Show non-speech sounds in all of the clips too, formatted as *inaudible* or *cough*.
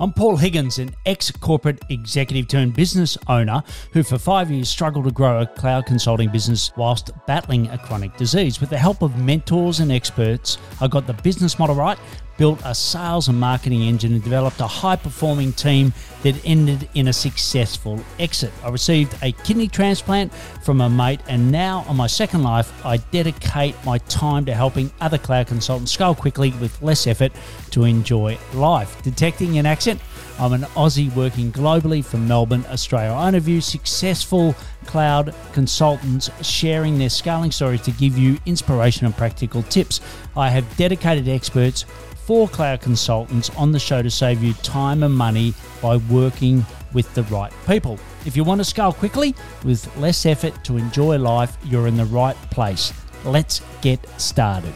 I'm Paul Higgins, an ex corporate executive turned business owner who for five years struggled to grow a cloud consulting business whilst battling a chronic disease. With the help of mentors and experts, I got the business model right built a sales and marketing engine and developed a high performing team that ended in a successful exit. I received a kidney transplant from a mate, and now on my second life, I dedicate my time to helping other cloud consultants scale quickly with less effort to enjoy life. Detecting an accent, I'm an Aussie working globally from Melbourne, Australia. I interview successful cloud consultants sharing their scaling stories to give you inspiration and practical tips. I have dedicated experts four cloud consultants on the show to save you time and money by working with the right people. If you want to scale quickly with less effort to enjoy life, you're in the right place. Let's get started.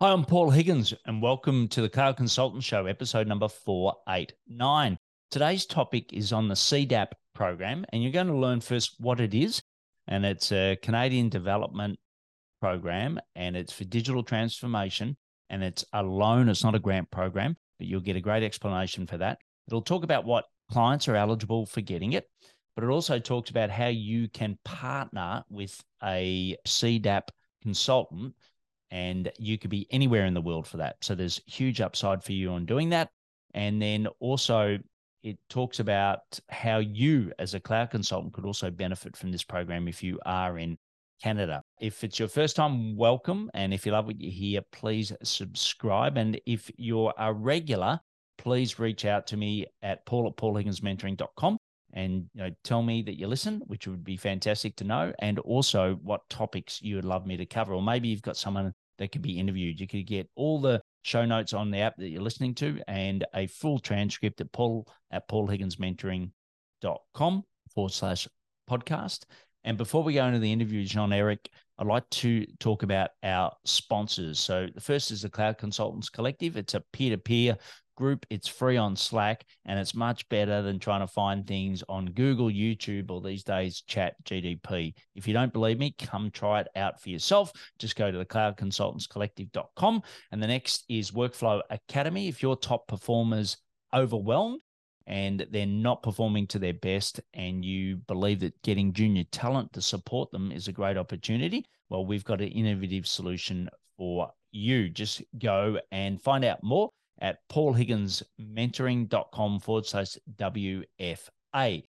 Hi, I'm Paul Higgins, and welcome to the Cloud Consultant Show, episode number 489. Today's topic is on the CDAP program, and you're going to learn first what it is and it's a Canadian development program, and it's for digital transformation, and it's a loan. It's not a grant program, but you'll get a great explanation for that. It'll talk about what clients are eligible for getting it, but it also talks about how you can partner with a CDAP consultant and you could be anywhere in the world for that. So there's huge upside for you on doing that. And then also it talks about how you, as a cloud consultant, could also benefit from this program if you are in Canada. If it's your first time, welcome. And if you love what you hear, please subscribe. And if you're a regular, please reach out to me at paul at paulhigginsmentoring.com and you know, tell me that you listen, which would be fantastic to know. And also what topics you would love me to cover. Or maybe you've got someone that could be interviewed. You could get all the show notes on the app that you're listening to and a full transcript at paul at paulhigginsmentoring.com forward slash podcast. And before we go into the interview, Jean Eric, I'd like to talk about our sponsors. So the first is the Cloud Consultants Collective. It's a peer-to-peer group. It's free on Slack and it's much better than trying to find things on Google, YouTube, or these days Chat GPT. If you don't believe me, come try it out for yourself. Just go to the cloudconsultantscollective.com. And the next is Workflow Academy. If your top performers overwhelmed, and they're not performing to their best, and you believe that getting junior talent to support them is a great opportunity, well, we've got an innovative solution for you. Just go and find out more at paulhigginsmentoring.com forward slash WFA.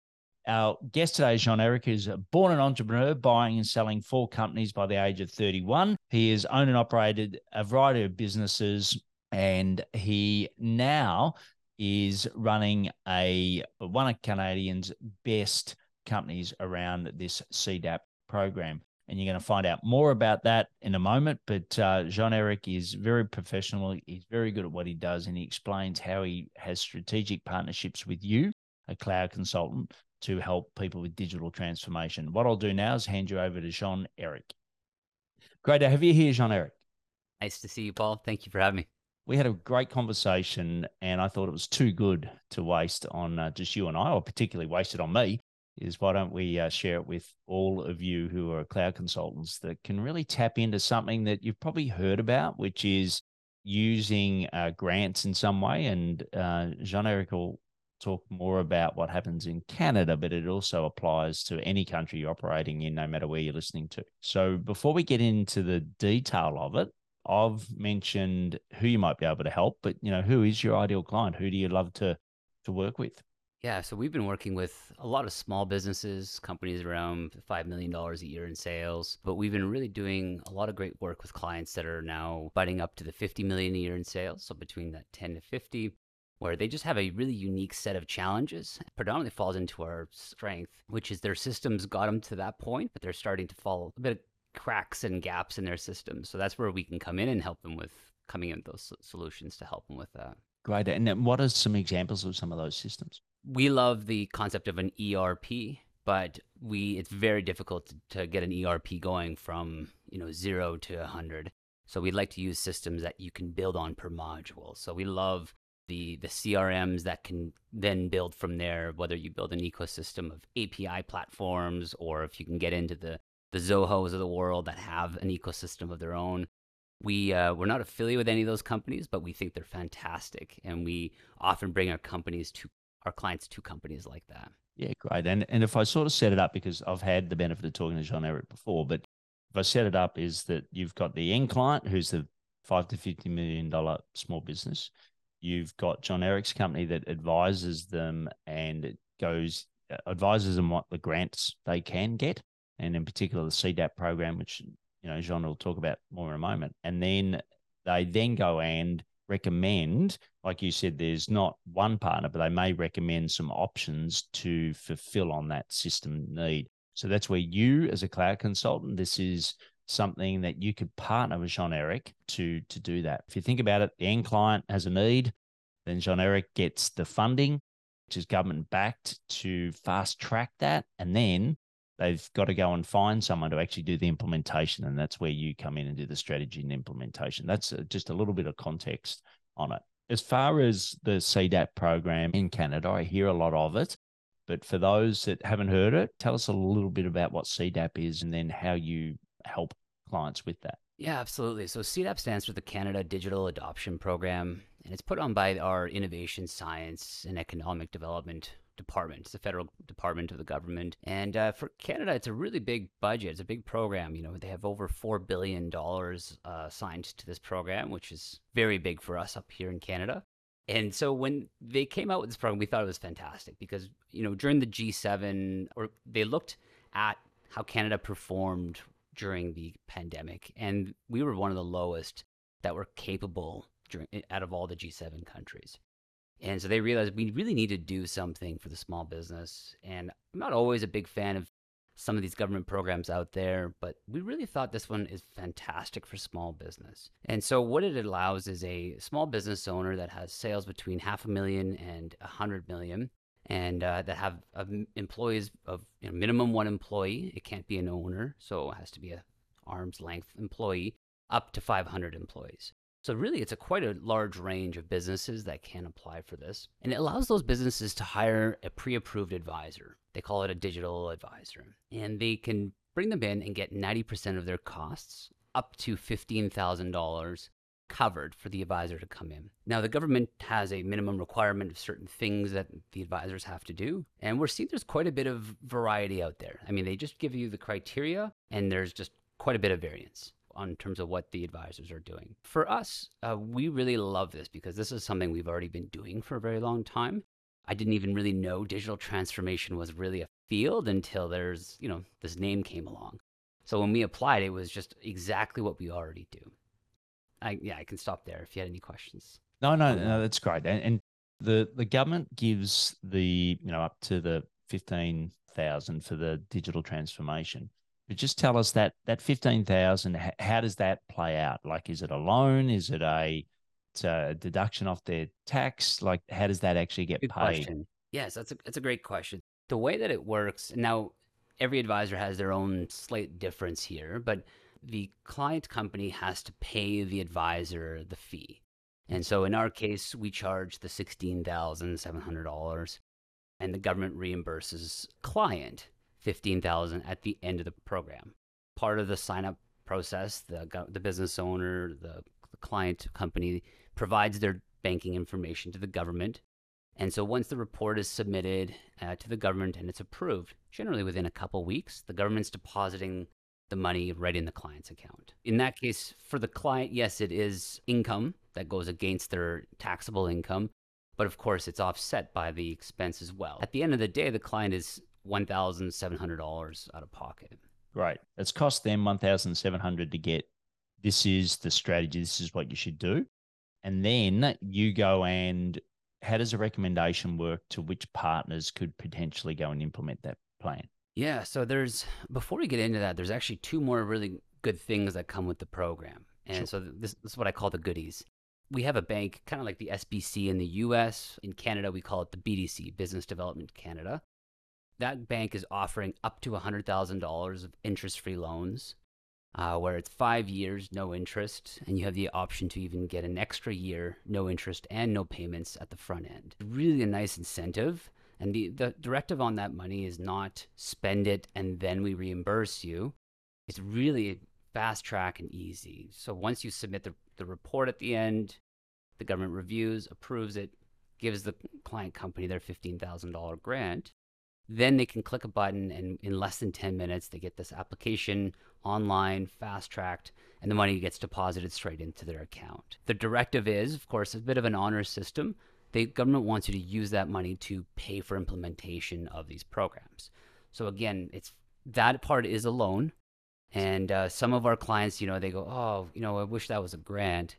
Our guest today, Jean Eric, is born an entrepreneur, buying and selling four companies by the age of 31. He has owned and operated a variety of businesses, and he now is running a one of Canadians' best companies around this CDAP program and you're going to find out more about that in a moment. But uh, Jean Eric is very professional. He's very good at what he does, and he explains how he has strategic partnerships with you, a cloud consultant, to help people with digital transformation. What I'll do now is hand you over to Jean Eric. Great to have you here, Jean Eric. Nice to see you, Paul. Thank you for having me. We had a great conversation, and I thought it was too good to waste on uh, just you and I, or particularly wasted on me is why don't we uh, share it with all of you who are cloud consultants that can really tap into something that you've probably heard about, which is using uh, grants in some way. And uh, Jean Eric will talk more about what happens in Canada, but it also applies to any country you're operating in, no matter where you're listening to. So before we get into the detail of it, I've mentioned who you might be able to help, but you know, who is your ideal client? Who do you love to to work with? Yeah, so we've been working with a lot of small businesses, companies around $5 million a year in sales, but we've been really doing a lot of great work with clients that are now biting up to the 50 million a year in sales. So between that 10 to 50, where they just have a really unique set of challenges. It Predominantly falls into our strength, which is their systems got them to that point, but they're starting to fall a bit of cracks and gaps in their systems. So that's where we can come in and help them with coming in with those solutions to help them with that. Great. And what are some examples of some of those systems? We love the concept of an ERP, but we it's very difficult to, get an ERP going from you know zero to hundred. So we'd like to use systems that you can build on per module. So we love the the CRMs that can then build from there. Whether you build an ecosystem of API platforms, or if you can get into the the Zohos of the world that have an ecosystem of their own. We uh, we're not affiliated with any of those companies, but we think they're fantastic, and we often bring our companies to our clients to companies like that. Yeah, great. And and if I sort of set it up because I've had the benefit of talking to Jean Eric before, but if I set it up is that you've got the end client who's the five to fifty million dollar small business. You've got Jean Eric's company that advises them and it goes uh, advises them what the grants they can get, and in particular the CDAP program, which you know Jean will talk about more in a moment. And then they then go and recommend, like you said, there's not one partner, but they may recommend some options to fulfill on that system need. So that's where you, as a cloud consultant, this is something that you could partner with Jean Eric to to do that. If you think about it, the end client has a need, then Jean Eric gets the funding, which is government backed to fast track that, and then they've got to go and find someone to actually do the implementation and that's where you come in and do the strategy and implementation. That's uh, just a little bit of context on it. As far as the cdap program in canada i hear a lot of it but for those that haven't heard it tell us a little bit about what cdap is and then how you help clients with that. Yeah absolutely. So cdap stands for the canada digital adoption program and it's put on by our innovation science and economic development department. It's the federal department of the government. And uh, for Canada, it's a really big budget. It's a big program. You know, they have over $4 billion uh, signed to this program, which is very big for us up here in Canada. And so when they came out with this program, we thought it was fantastic because, you know, during the G7, or they looked at how Canada performed during the pandemic, and we were one of the lowest that were capable during, out of all the G7 countries. And so they realized we really need to do something for the small business. And I'm not always a big fan of some of these government programs out there, but we really thought this one is fantastic for small business. And so what it allows is a small business owner that has sales between half a million and a hundred million and uh, that have uh, employees of you know, minimum one employee. It can't be an owner, so it has to be a arm's length employee up to 500 employees. So really, it's a quite a large range of businesses that can apply for this. And it allows those businesses to hire a pre-approved advisor. They call it a digital advisor. And they can bring them in and get 90% of their costs up to $15,000 covered for the advisor to come in. Now, the government has a minimum requirement of certain things that the advisors have to do. And we're seeing there's quite a bit of variety out there. I mean, they just give you the criteria and there's just quite a bit of variance on terms of what the advisors are doing. For us, uh, we really love this because this is something we've already been doing for a very long time. I didn't even really know digital transformation was really a field until there's, you know, this name came along. So when we applied, it was just exactly what we already do. I, yeah, I can stop there if you had any questions. No, no, no, that's great. And, and the the government gives the you know up to the fifteen thousand for the digital transformation. But just tell us that that fifteen thousand. How does that play out? Like, is it a loan? Is it a, a deduction off their tax? Like, how does that actually get Good paid? Question. Yes, that's a that's a great question. The way that it works now, every advisor has their own slight difference here, but the client company has to pay the advisor the fee. And so in our case, we charge the $16,700 and the government reimburses client 15,000 at the end of the program. Part of the sign up process, the the business owner, the, the client company provides their banking information to the government. And so once the report is submitted uh, to the government and it's approved, generally within a couple weeks, the government's depositing the money right in the client's account. In that case, for the client, yes, it is income that goes against their taxable income, but of course, it's offset by the expense as well. At the end of the day, the client is $1,700 out of pocket. Right. It's cost them 1700 to get this is the strategy, this is what you should do. And then you go and how does a recommendation work to which partners could potentially go and implement that plan? Yeah, so there's before we get into that, there's actually two more really good things that come with the program. And sure. so this, this is what I call the goodies. We have a bank kind of like the SBC in the US. In Canada, we call it the BDC, Business Development Canada that bank is offering up to $100,000 of interest free loans, uh, where it's five years, no interest, and you have the option to even get an extra year, no interest, and no payments at the front end. Really a nice incentive. And the, the directive on that money is not spend it and then we reimburse you. It's really fast track and easy. So once you submit the, the report at the end, the government reviews, approves it, gives the client company their $15,000 grant. Then they can click a button, and in less than 10 minutes, they get this application online, fast tracked, and the money gets deposited straight into their account. The directive is, of course, a bit of an honor system. The government wants you to use that money to pay for implementation of these programs. So again, it's that part is a loan, and uh, some of our clients, you know, they go, "Oh, you know, I wish that was a grant,"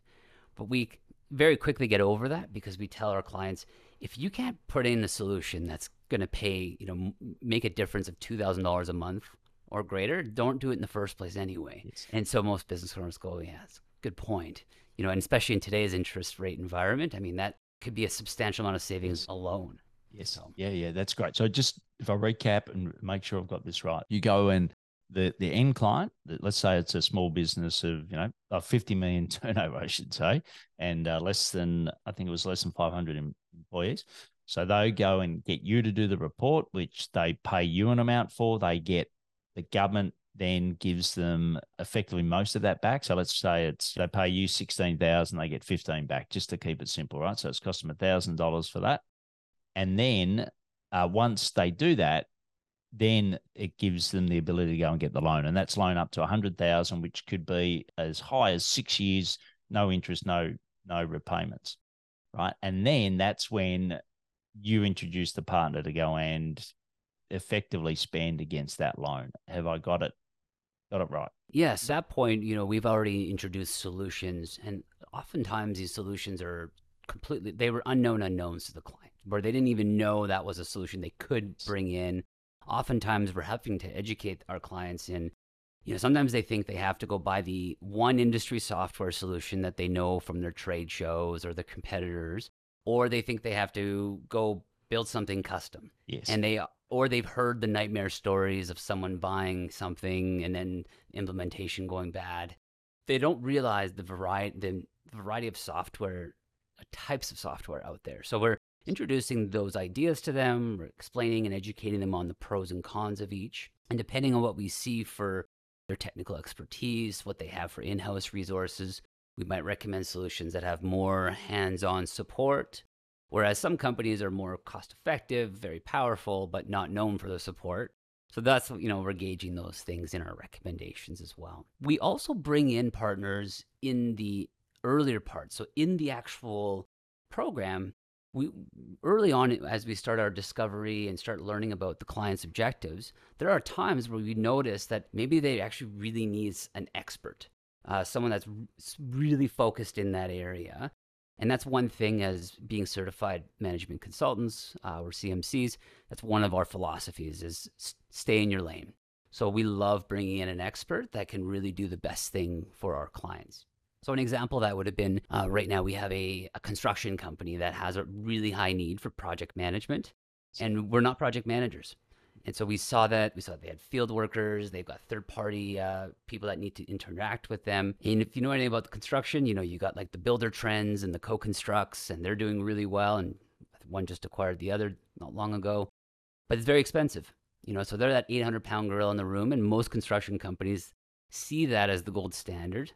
but we very quickly get over that because we tell our clients if you can't put in a solution that's going to pay, you know, make a difference of $2,000 a month or greater, don't do it in the first place anyway. Yes. And so most business owners go, yeah, that's good point. You know, and especially in today's interest rate environment, I mean, that could be a substantial amount of savings alone. Yes. So. Yeah, yeah, that's great. So just if I recap and make sure I've got this right, you go and the the end client, let's say it's a small business of you know a 50 million *laughs* turnover, I should say, and uh, less than I think it was less than 500 employees. So they go and get you to do the report, which they pay you an amount for. They get the government then gives them effectively most of that back. So let's say it's they pay you sixteen thousand, they get fifteen back, just to keep it simple, right? So it's cost them thousand dollars for that, and then uh, once they do that, then it gives them the ability to go and get the loan, and that's loan up to a hundred thousand, which could be as high as six years, no interest, no no repayments, right? And then that's when you introduce the partner to go and effectively spend against that loan. Have I got it got it right? Yes, at that point, you know, we've already introduced solutions and oftentimes these solutions are completely they were unknown unknowns to the client where they didn't even know that was a solution they could bring in oftentimes we're having to educate our clients in you know sometimes they think they have to go buy the one industry software solution that they know from their trade shows or the competitors or they think they have to go build something custom. Yes. And they or they've heard the nightmare stories of someone buying something and then implementation going bad. They don't realize the variety the variety of software uh, types of software out there. So we're introducing those ideas to them, we're explaining and educating them on the pros and cons of each. And depending on what we see for their technical expertise, what they have for in house resources, we might recommend solutions that have more hands on support. Whereas some companies are more cost effective, very powerful, but not known for the support. So that's, you know, we're gauging those things in our recommendations as well. We also bring in partners in the earlier part. So in the actual program, we early on as we start our discovery and start learning about the client's objectives there are times where we notice that maybe they actually really needs an expert uh, someone that's really focused in that area. And that's one thing as being certified management consultants uh, or cmcs that's one of our philosophies is stay in your lane. So we love bringing in an expert that can really do the best thing for our clients. So an example that would have been uh, right now we have a, a construction company that has a really high need for project management, and we're not project managers. And so we saw that we saw that they had field workers, they've got third party uh, people that need to interact with them. And if you know anything about the construction, you know you got like the Buildertrends and the CoConstructs, and they're doing really well. And one just acquired the other not long ago, but it's very expensive. You know, so they're that 800 pound gorilla in the room, and most construction companies see that as the gold standard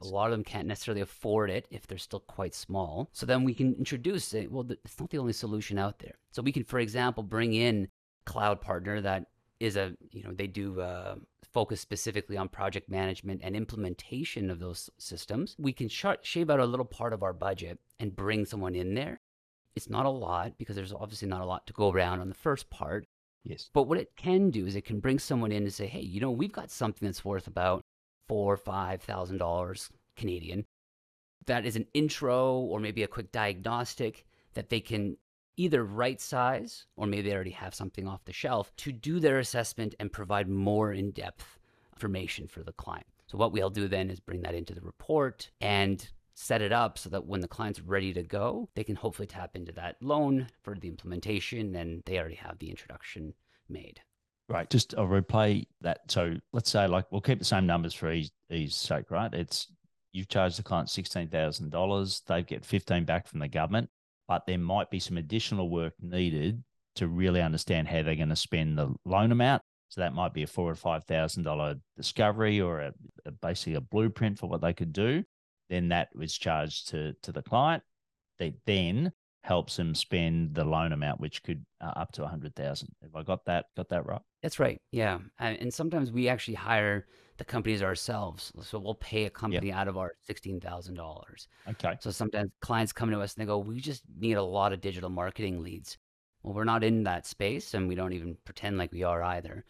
a lot of them can't necessarily afford it if they're still quite small. So then we can introduce it. Well, it's not the only solution out there. So we can, for example, bring in cloud partner that is a you know they do uh, focus specifically on project management and implementation of those systems. We can sh- shave out a little part of our budget and bring someone in there. It's not a lot because there's obviously not a lot to go around on the first part. Yes. But what it can do is it can bring someone in and say, hey, you know, we've got something that's worth about four or five thousand dollars Canadian. That is an intro or maybe a quick diagnostic that they can either right size or maybe they already have something off the shelf to do their assessment and provide more in depth information for the client. So, what we'll do then is bring that into the report and set it up so that when the client's ready to go, they can hopefully tap into that loan for the implementation and they already have the introduction made. Right. Just I'll replay that. So let's say like we'll keep the same numbers for ease, ease sake, right? It's you've charged the client sixteen thousand dollars, they get fifteen back from the government, but there might be some additional work needed to really understand how they're going to spend the loan amount. So that might be a four or five thousand dollar discovery or a, a, basically a blueprint for what they could do. Then that was charged to to the client. They then helps them spend the loan amount, which could uh, up to a hundred thousand. Have I got that got that right? That's right. Yeah, and sometimes we actually hire the companies ourselves. So we'll pay a company yep. out of our sixteen thousand dollars. Okay. So sometimes clients come to us and they go, "We just need a lot of digital marketing leads." Well, we're not in that space, and we don't even pretend like we are either.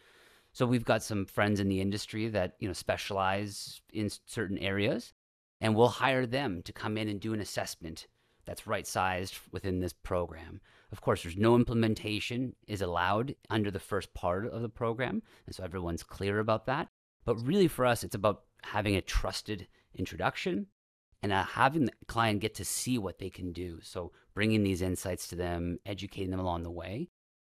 So we've got some friends in the industry that you know specialize in certain areas, and we'll hire them to come in and do an assessment that's right sized within this program. Of course, there's no implementation is allowed under the first part of the program, and so everyone's clear about that. But really, for us, it's about having a trusted introduction and uh, having the client get to see what they can do. So, bringing these insights to them, educating them along the way.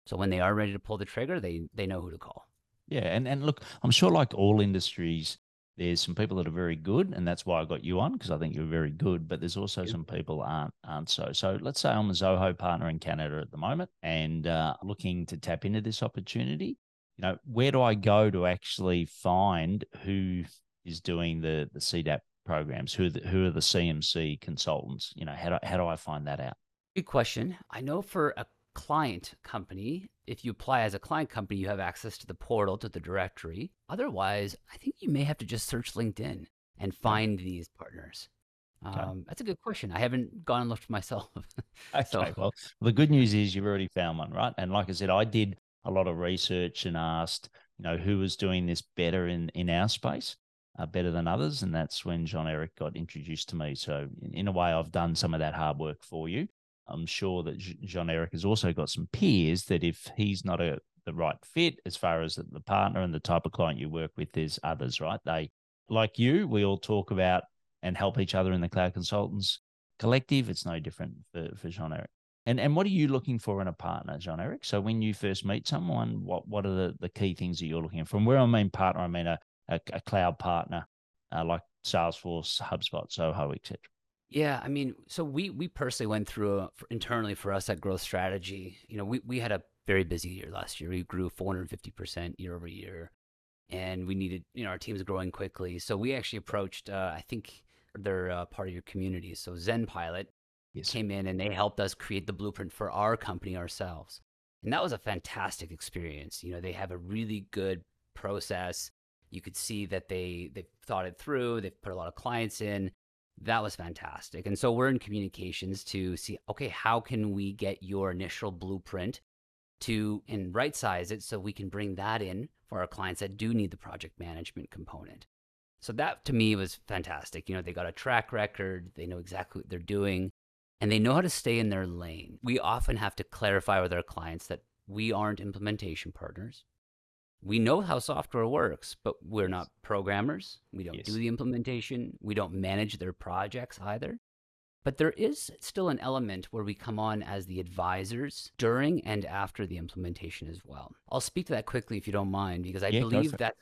So, when they are ready to pull the trigger, they they know who to call. Yeah, and and look, I'm sure like all industries, there's some people that are very good, and that's why I got you on because I think you're very good. But there's also some people aren't aren't so. So let's say I'm a Zoho partner in Canada at the moment and uh, looking to tap into this opportunity. You know, where do I go to actually find who is doing the the CDAP programs? Who are the, who are the CMC consultants? You know, how do, how do I find that out? Good question. I know for a client company, if you apply as a client company, you have access to the portal, to the directory. Otherwise, I think you may have to just search LinkedIn and find these partners. Okay. Um, that's a good question. I haven't gone and looked myself. *laughs* okay, so. well, the good news is you've already found one, right? And like I said, I did a lot of research and asked, you know, who was doing this better in in our space, uh, better than others, and that's when Jean Eric got introduced to me. So in, in a way, I've done some of that hard work for you. I'm sure that Jean Eric has also got some peers that if he's not a the right fit as far as the partner and the type of client you work with, there's others, right? They like you, we all talk about and help each other in the cloud consultants collective. It's no different for, for Jean Eric. And and what are you looking for in a partner, Jean Eric? So when you first meet someone, what what are the, the key things that you're looking for? From where I mean partner, I mean a, a, a cloud partner uh, like Salesforce, HubSpot, Zoho, etc. Yeah, I mean, so we we personally went through a, internally for us at Growth Strategy. You know, we we had a very busy year last year. We grew 450% year over year, and we needed you know our team's growing quickly. So we actually approached. Uh, I think they're uh, part of your community. So Zenpilot yes. came in and they helped us create the blueprint for our company ourselves, and that was a fantastic experience. You know, they have a really good process. You could see that they they've thought it through. They've put a lot of clients in that was fantastic. And so we're in communications to see, okay, how can we get your initial blueprint to and right size it so we can bring that in for our clients that do need the project management component. So that to me was fantastic. You know, they got a track record, they know exactly what they're doing, and they know how to stay in their lane. We often have to clarify with our clients that we aren't implementation partners we know how software works, but we're not programmers. We don't yes. do the implementation. We don't manage their projects either. But there is still an element where we come on as the advisors during and after the implementation as well. I'll speak to that quickly if you don't mind, because I yeah, believe that,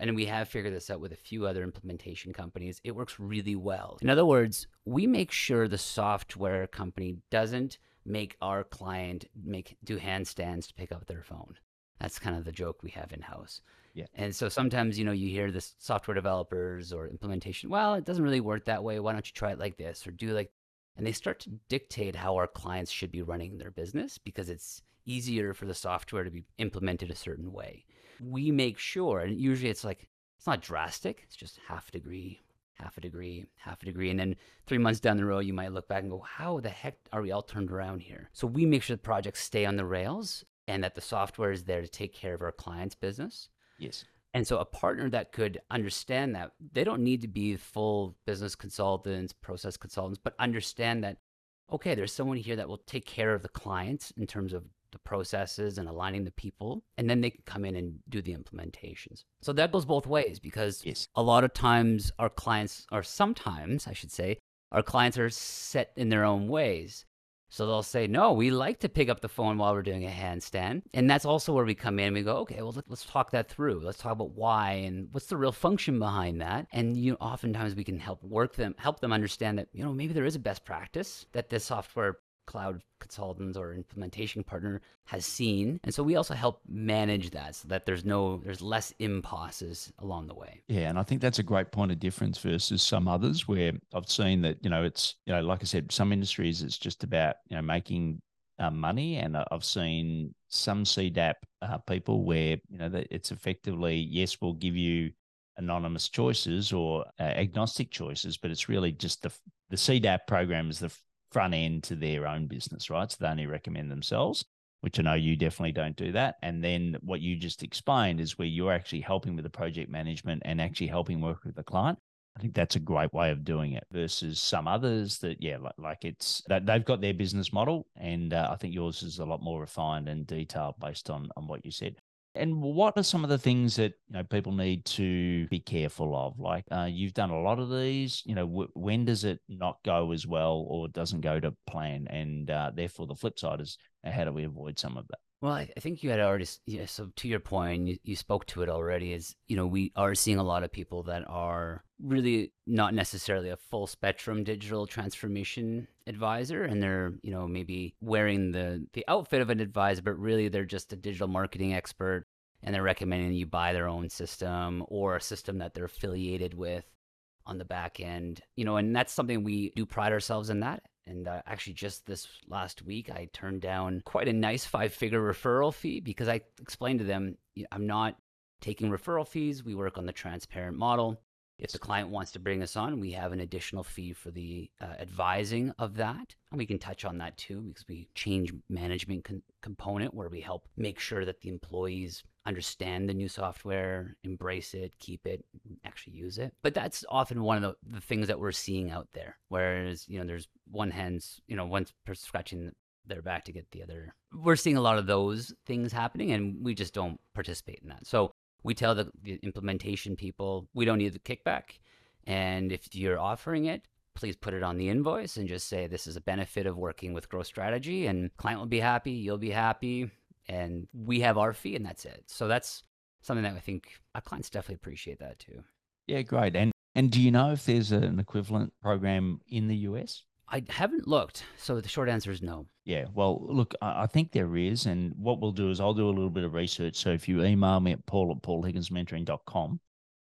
and we have figured this out with a few other implementation companies, it works really well. In other words, we make sure the software company doesn't make our client make do handstands to pick up their phone. That's kind of the joke we have in house. Yeah. And so sometimes, you know, you hear the software developers or implementation, well, it doesn't really work that way. Why don't you try it like this or do like, and they start to dictate how our clients should be running their business because it's easier for the software to be implemented a certain way. We make sure, and usually it's like, it's not drastic, it's just half a degree, half a degree, half a degree. And then three months down the road, you might look back and go, how the heck are we all turned around here? So we make sure the projects stay on the rails and that the software is there to take care of our client's business. Yes. And so a partner that could understand that they don't need to be full business consultants, process consultants, but understand that, okay, there's someone here that will take care of the clients in terms of the processes and aligning the people. And then they can come in and do the implementations. So that goes both ways because yes. a lot of times our clients, or sometimes I should say, our clients are set in their own ways. So they'll say, no, we like to pick up the phone while we're doing a handstand. And that's also where we come in and we go, okay, well, let, us talk that through. Let's talk about why and what's the real function behind that. And, you know, oftentimes we can help work them, help them understand that, you know, maybe there is a best practice that this software cloud consultant or implementation partner has seen. And so we also help manage that so that there's no there's less impasses along the way. Yeah, and I think that's a great point of difference versus some others where I've seen that, you know, it's, you know, like I said, some industries it's just about, you know, making uh, money. And I've seen some CDAP uh, people where, you know, that it's effectively, yes, we'll give you anonymous choices or uh, agnostic choices, but it's really just the, the CDAP program is the front end to their own business, right? So they only recommend themselves, which I know you definitely don't do that. And then what you just explained is where you're actually helping with the project management and actually helping work with the client. I think that's a great way of doing it versus some others that, yeah, like, like it's that they've got their business model. And uh, I think yours is a lot more refined and detailed based on, on what you said. And what are some of the things that you know people need to be careful of? Like uh, you've done a lot of these. You know, w- when does it not go as well or doesn't go to plan? And uh, therefore, the flip side is how do we avoid some of that? Well, I, I think you had already, yeah, so to your point, you, you spoke to it already, is, you know, we are seeing a lot of people that are really not necessarily a full spectrum digital transformation advisor. And they're, you know, maybe wearing the, the outfit of an advisor, but really they're just a digital marketing expert and they're recommending you buy their own system or a system that they're affiliated with on the back end. You know, and that's something we do pride ourselves in that and uh, actually, just this last week, I turned down quite a nice five figure referral fee because I explained to them I'm not taking referral fees. We work on the transparent model. If the client wants to bring us on, we have an additional fee for the uh, advising of that. And we can touch on that too because we change management con- component where we help make sure that the employees understand the new software, embrace it, keep it, actually use it. But that's often one of the, the things that we're seeing out there. Whereas, you know, there's one hand's, you know, one scratching their back to get the other. We're seeing a lot of those things happening and we just don't participate in that. So we tell the, the implementation people we don't need the kickback. And if you're offering it, please put it on the invoice and just say this is a benefit of working with growth strategy and client will be happy, you'll be happy, and we have our fee and that's it. So that's something that I think our clients definitely appreciate that too. Yeah, great. And and do you know if there's an equivalent program in the US? I haven't looked. So the short answer is no. Yeah. Well, look, I think there is. And what we'll do is I'll do a little bit of research. So if you email me at paul at paulhigginsmentoring.com,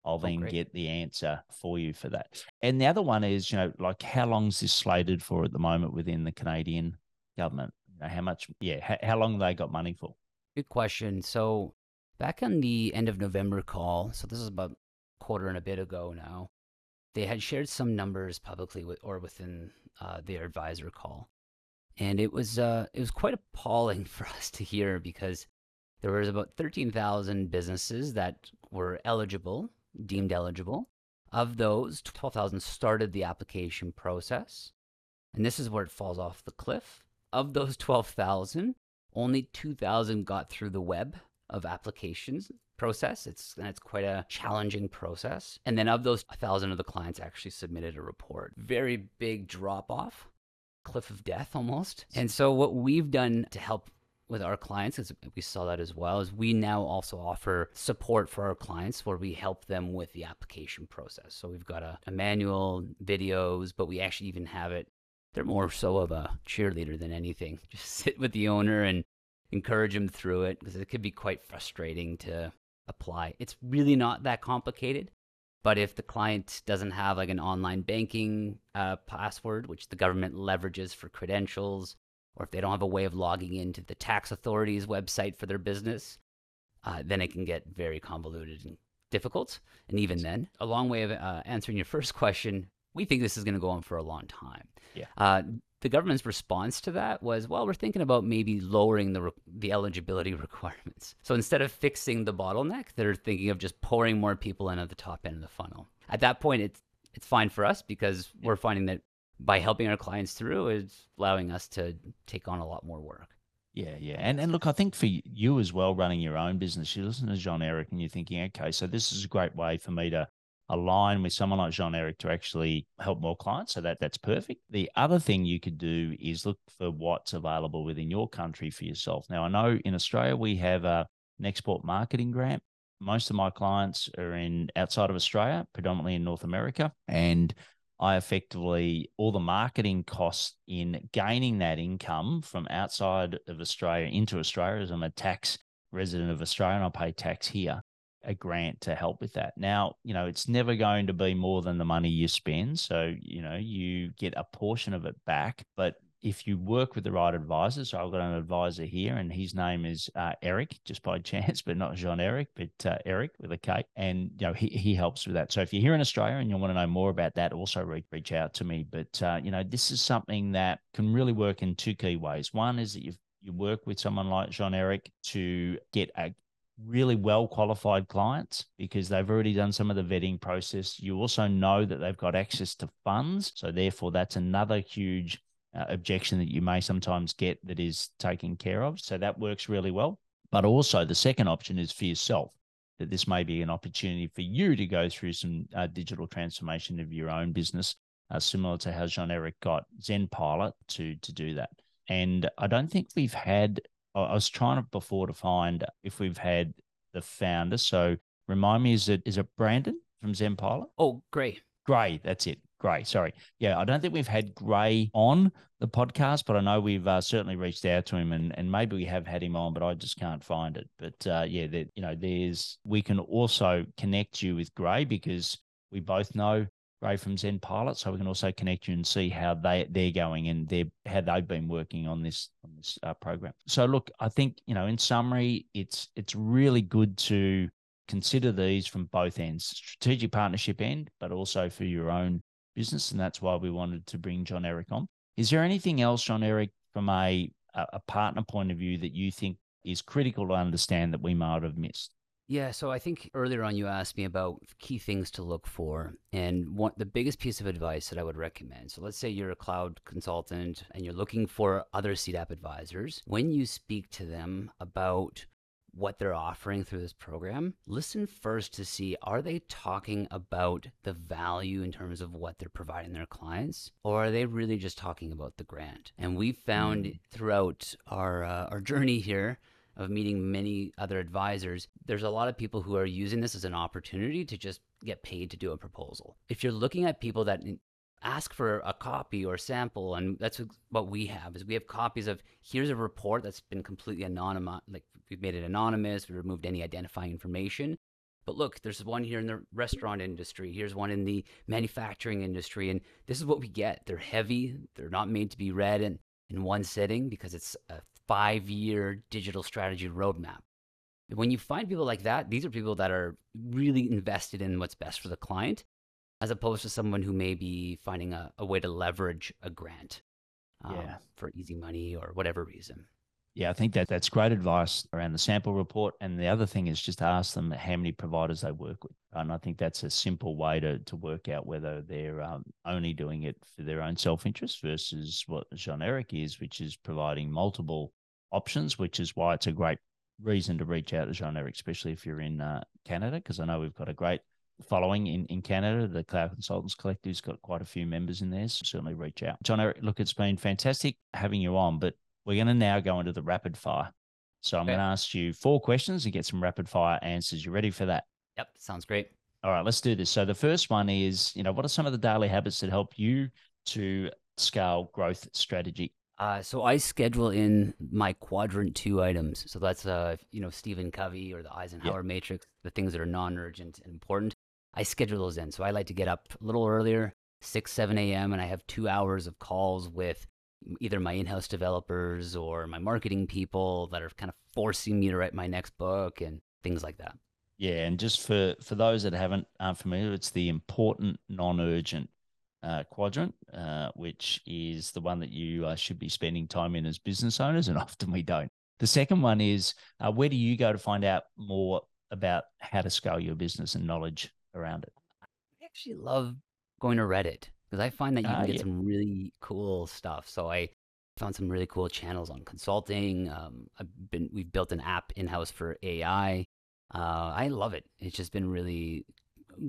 I'll oh, then great. get the answer for you for that. And the other one is, you know, like how long is this slated for at the moment within the Canadian government? How much? Yeah, how, how long they got money for? Good question. So back on the end of November call, so this is about a quarter and a bit ago now, they had shared some numbers publicly with, or within uh, their advisor call, and it was uh, it was quite appalling *laughs* for us to hear because there was about thirteen thousand businesses that were eligible, deemed eligible. Of those, twelve thousand started the application process, and this is where it falls off the cliff of those 12,000, only 2,000 got through the web of applications process. It's and it's quite a challenging process. And then of those, a thousand of the clients actually submitted a report. Very big drop off, cliff of death almost. And so what we've done to help with our clients, as we saw that as well, is we now also offer support for our clients where we help them with the application process. So we've got a, a manual, videos, but we actually even have it they're more so of a cheerleader than anything. *laughs* Just sit with the owner and encourage him through it because it could be quite frustrating to apply. It's really not that complicated. But if the client doesn't have like an online banking uh, password, which the government leverages for credentials, or if they don't have a way of logging into the tax authority's website for their business, uh, then it can get very convoluted and difficult. And even then, a long way of uh, answering your *laughs* first question, we think this is going to go on for a long time. Yeah. Uh, the government's response to that was, well, we're thinking about maybe lowering the re- the eligibility *laughs* requirements. So instead of fixing the bottleneck, they're thinking of just pouring more people in at the top end of the funnel. At that point, it's it's fine for us because we're finding that by helping our clients through, it's allowing us to take on a lot more work. Yeah, yeah. And and look, I think for you as well, running your own business, you listen to Jean Eric and you're thinking, okay, so this is a great way for me to align with someone like Jean Eric to actually help more clients. So that that's perfect. The other thing you could do is look for what's available within your country for yourself. Now I know in Australia we have a, an export marketing grant. Most of my clients are in outside of Australia, predominantly in North America, and I effectively, all the marketing costs in gaining that income from outside of Australia into Australia, as I'm a tax resident of Australia and I pay tax here, a grant to help with that. Now, you know, it's never going to be more than the money you spend. So, you know, you get a portion of it back, but if you work with the right advisor, so I've got an advisor here, and his name is uh, Eric, just by *laughs* chance, but not Jean Eric, but uh, Eric with a K, and you know he he helps with that. So if you're here in Australia and you want to know more about that, also reach reach out to me. But uh, you know this is something that can really work in two key ways. One is that you you work with someone like Jean Eric to get a really well qualified clients because they've already done some of the vetting process. You also know that they've got access to funds. So, therefore, that's another huge uh, objection that you may sometimes get that is taken care of. So that works really well. But also, the second option is for yourself that this may be an opportunity for you to go through some uh, digital transformation of your own business, uh, similar to how Jean Eric got Zen Pilot to to do that. And I don't think we've had. I was trying to before to find if we've had the founder. So remind me, is it is it Brandon from Zen Pilot? Oh, great. Gray, that's it. Gray, sorry. Yeah, I don't think we've had Gray on the podcast, but I know we've uh, certainly reached out to him and, and maybe we have had him on, but I just can't find it. But uh, yeah, there, you know, there's we can also connect you with Gray because we both know Gray from Zen Pilot, so we can also connect you and see how they they're going and they how they've been working on this uh, program. So look, I think you know, in summary, it's it's really good to consider these from both ends, strategic partnership end, but also for your own business, and that's why we wanted to bring Jean Eric on. Is there anything else, Jean Eric, from a a partner point of view that you think is critical to understand that we might have missed? Yeah, so I think earlier on you asked me about key things to look for, and one the biggest piece of advice that I would recommend. So let's say you're a cloud consultant and you're looking for other CDAP advisors. When you speak to them about what they're offering through this program, listen first to see are they talking about the value in terms of what they're providing their clients, or are they really just talking about the grant? And we found mm. throughout our uh, our journey here of meeting many other advisors, there's a lot of people who are using this as an opportunity to just get paid to do a proposal. If you're looking at people that ask for a copy or sample and that's what we have is we have copies of here's a report that's been completely anonymous like we've made it anonymous we removed any identifying information but look there's one here in the restaurant industry here's one in the manufacturing industry and this is what we get they're heavy they're not made to be read in, in one sitting because it's a five year digital strategy roadmap when you find people like that these are people that are really invested in what's best for the client as opposed to someone who may be finding a, a way to leverage a grant um, yeah. for easy money or whatever reason. Yeah, I think that that's great advice around the sample report. And the other thing is just ask them how many providers they work with. And I think that's a simple way to, to work out whether they're um, only doing it for their own self interest versus what Jean Eric is, which is providing multiple options, which is why it's a great reason to reach out to Jean Eric, especially if you're in uh, Canada, because I know we've got a great following in, in Canada. The Cloud Consultants Collective's got quite a few members in there, so certainly reach out. Jean Eric, look, it's been fantastic having you on, but we're going to now go into the rapid fire. So I'm okay. going to ask you four questions and get some rapid fire answers. You ready for that? Yep, sounds great. All right, let's do this. So the first one is, you know, what are some of the daily habits that help you to scale growth strategy? Uh, so I schedule in my quadrant two items. So that's uh, you know, Stephen Covey or the Eisenhower matrix, the things that are non-urgent and important. I schedule those in. So I like to get up a little earlier, 6, 7 a.m., and I have two hours of calls with either my in house developers or my marketing people that are kind of forcing me to write my next book and things like that. Yeah. And just for, for those that haven't aren't familiar, it's the important, non urgent uh, quadrant, uh, which is the one that you uh, should be spending time in as business owners, and *laughs* often we don't. The second one is uh, where do you go to find out more about how to scale your business and knowledge around it. I actually love going to Reddit because I find that you can uh, get yeah. some really cool stuff. So I found some really cool channels on consulting. Um, I've been we've built an app in house for AI. Uh, I love it. It's just been really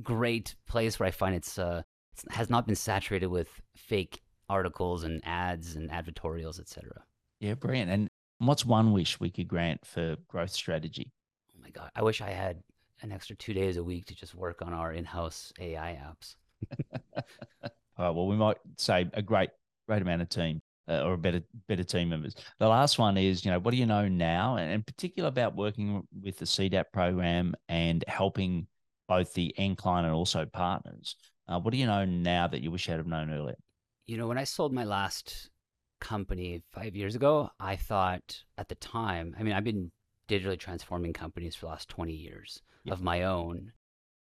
great place where I find it's uh, has not been saturated with fake articles and ads and advertorials, etc. Yeah, brilliant. And what's one wish we could grant for growth strategy? Oh my god, I wish I had an extra two days a week to just work on our in-house AI apps. *laughs* uh, well, we might say a great, great amount of team uh, or a better, better team members. The last one is, you know, what do you know now, and in particular about working with the CDAP program and helping both the end client and also partners. Uh, what do you know now that you wish you had have known earlier? You know, when I sold my last company five years ago, I thought at the time, I mean, I've been digitally transforming companies for the last 20 years yep. of my own.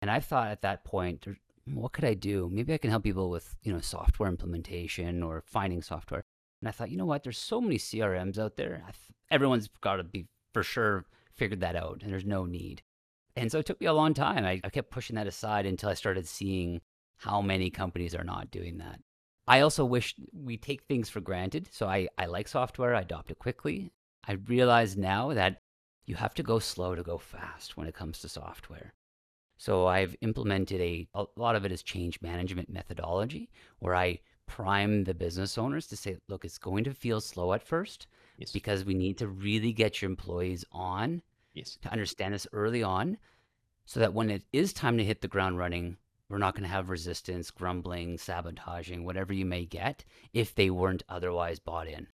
And I thought at that point, what could I do? Maybe I can help people with, you know, software implementation or finding software. And I thought, you know what? There's so many CRMs out there. Th- everyone's got to be for sure figured that out, and there's no need. And so it took me a long time. I, I kept pushing that aside until I started seeing how many companies are not doing that. I also wish we take things for granted. So I, I like software, I adopt it quickly. I realize now that you have to go slow to go fast when it comes to software. So I've implemented a, a lot of it is change management methodology where I prime the business owners to say, look, it's going to feel slow at first yes. because we need to really get your employees on yes. to understand this early on so that when it is time to hit the ground running, we're not going to have resistance, grumbling, sabotaging, whatever you may get if they weren't otherwise bought in.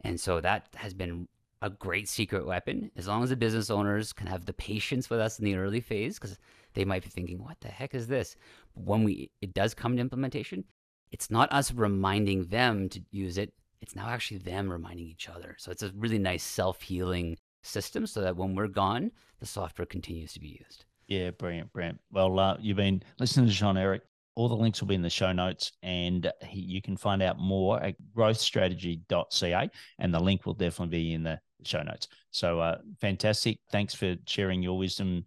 And so that has been a great secret weapon. As long as the business owners can have the patience with us in the early phase because they might be thinking what the heck is this? But when we it does come to implementation it's not us reminding them to use it it's now actually them reminding each other. So it's a really nice self-healing system so that when we're gone the software continues to be used yeah, brilliant, brilliant. Well, uh, you've been listening to Jean Eric. All the links will be in the show notes, and he, you can find out more at growthstrategy.ca, and the link will definitely be in the show notes. So, uh, fantastic. Thanks for sharing your wisdom,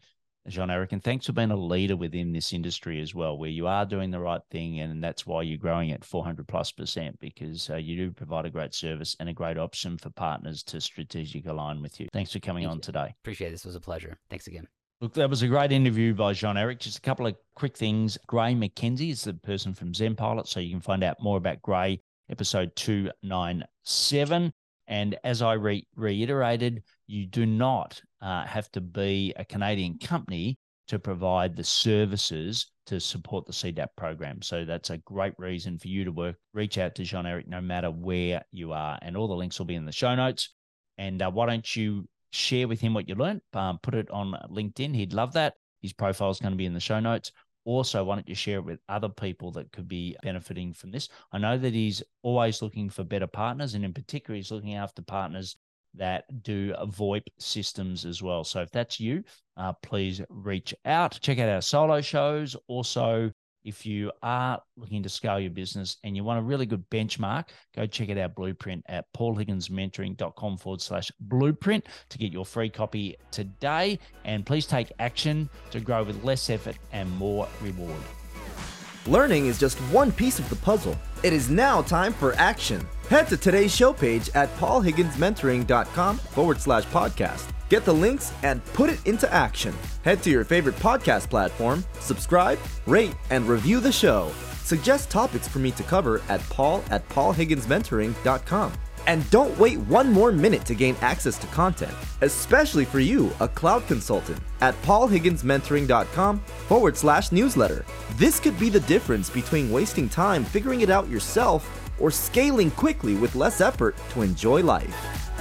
Jean Eric, and thanks for being a leader within this industry as well, where you are doing the right thing, and that's why you're growing at 400 plus percent because uh, you do provide a great service and a great option for partners to strategic align with you. Thanks for coming Thank on you. today. Appreciate it. This was a pleasure. Thanks again. Look, that was a great interview by Jean Eric. Just a couple of quick things. Gray MacKenzie is the person from ZenPilot, so you can find out more about Gray, episode 297. And as I re- reiterated, you do not uh, have to be a Canadian company to provide the services to support the CDAP program. So that's a great reason for you to work. Reach out to Jean Eric no matter where you are, and all the links will be in the show notes. And uh, why don't you share with him what you learned, um, put it on LinkedIn. He'd love that. His profile is going to be in the show notes. Also, why don't you share it with other people that could be benefiting from this? I know that he's always looking for better partners, and in particular, he's looking after partners that do VoIP systems as well. So if that's you, uh, please reach out. Check out our solo shows. Also, if you are looking to scale your business and you want a really good benchmark, go check out our blueprint at paulhigginsmentoring.com forward slash blueprint to get your free copy today. And please take action to grow with less effort and more reward. Learning is just one piece of the puzzle. It is now time for action. Head to today's show page at paulhigginsmentoring.com forward slash podcast Get the links and put it into action. Head to your favorite podcast platform, subscribe, rate, and review the show. Suggest topics for me to cover at paul at paulhigginsmentoring.com. And don't wait one more minute to gain access to content, especially for you, a cloud consultant, at paulhigginsmentoring.com forward slash newsletter. This could be the difference between wasting time figuring it out yourself or scaling quickly with less effort to enjoy life.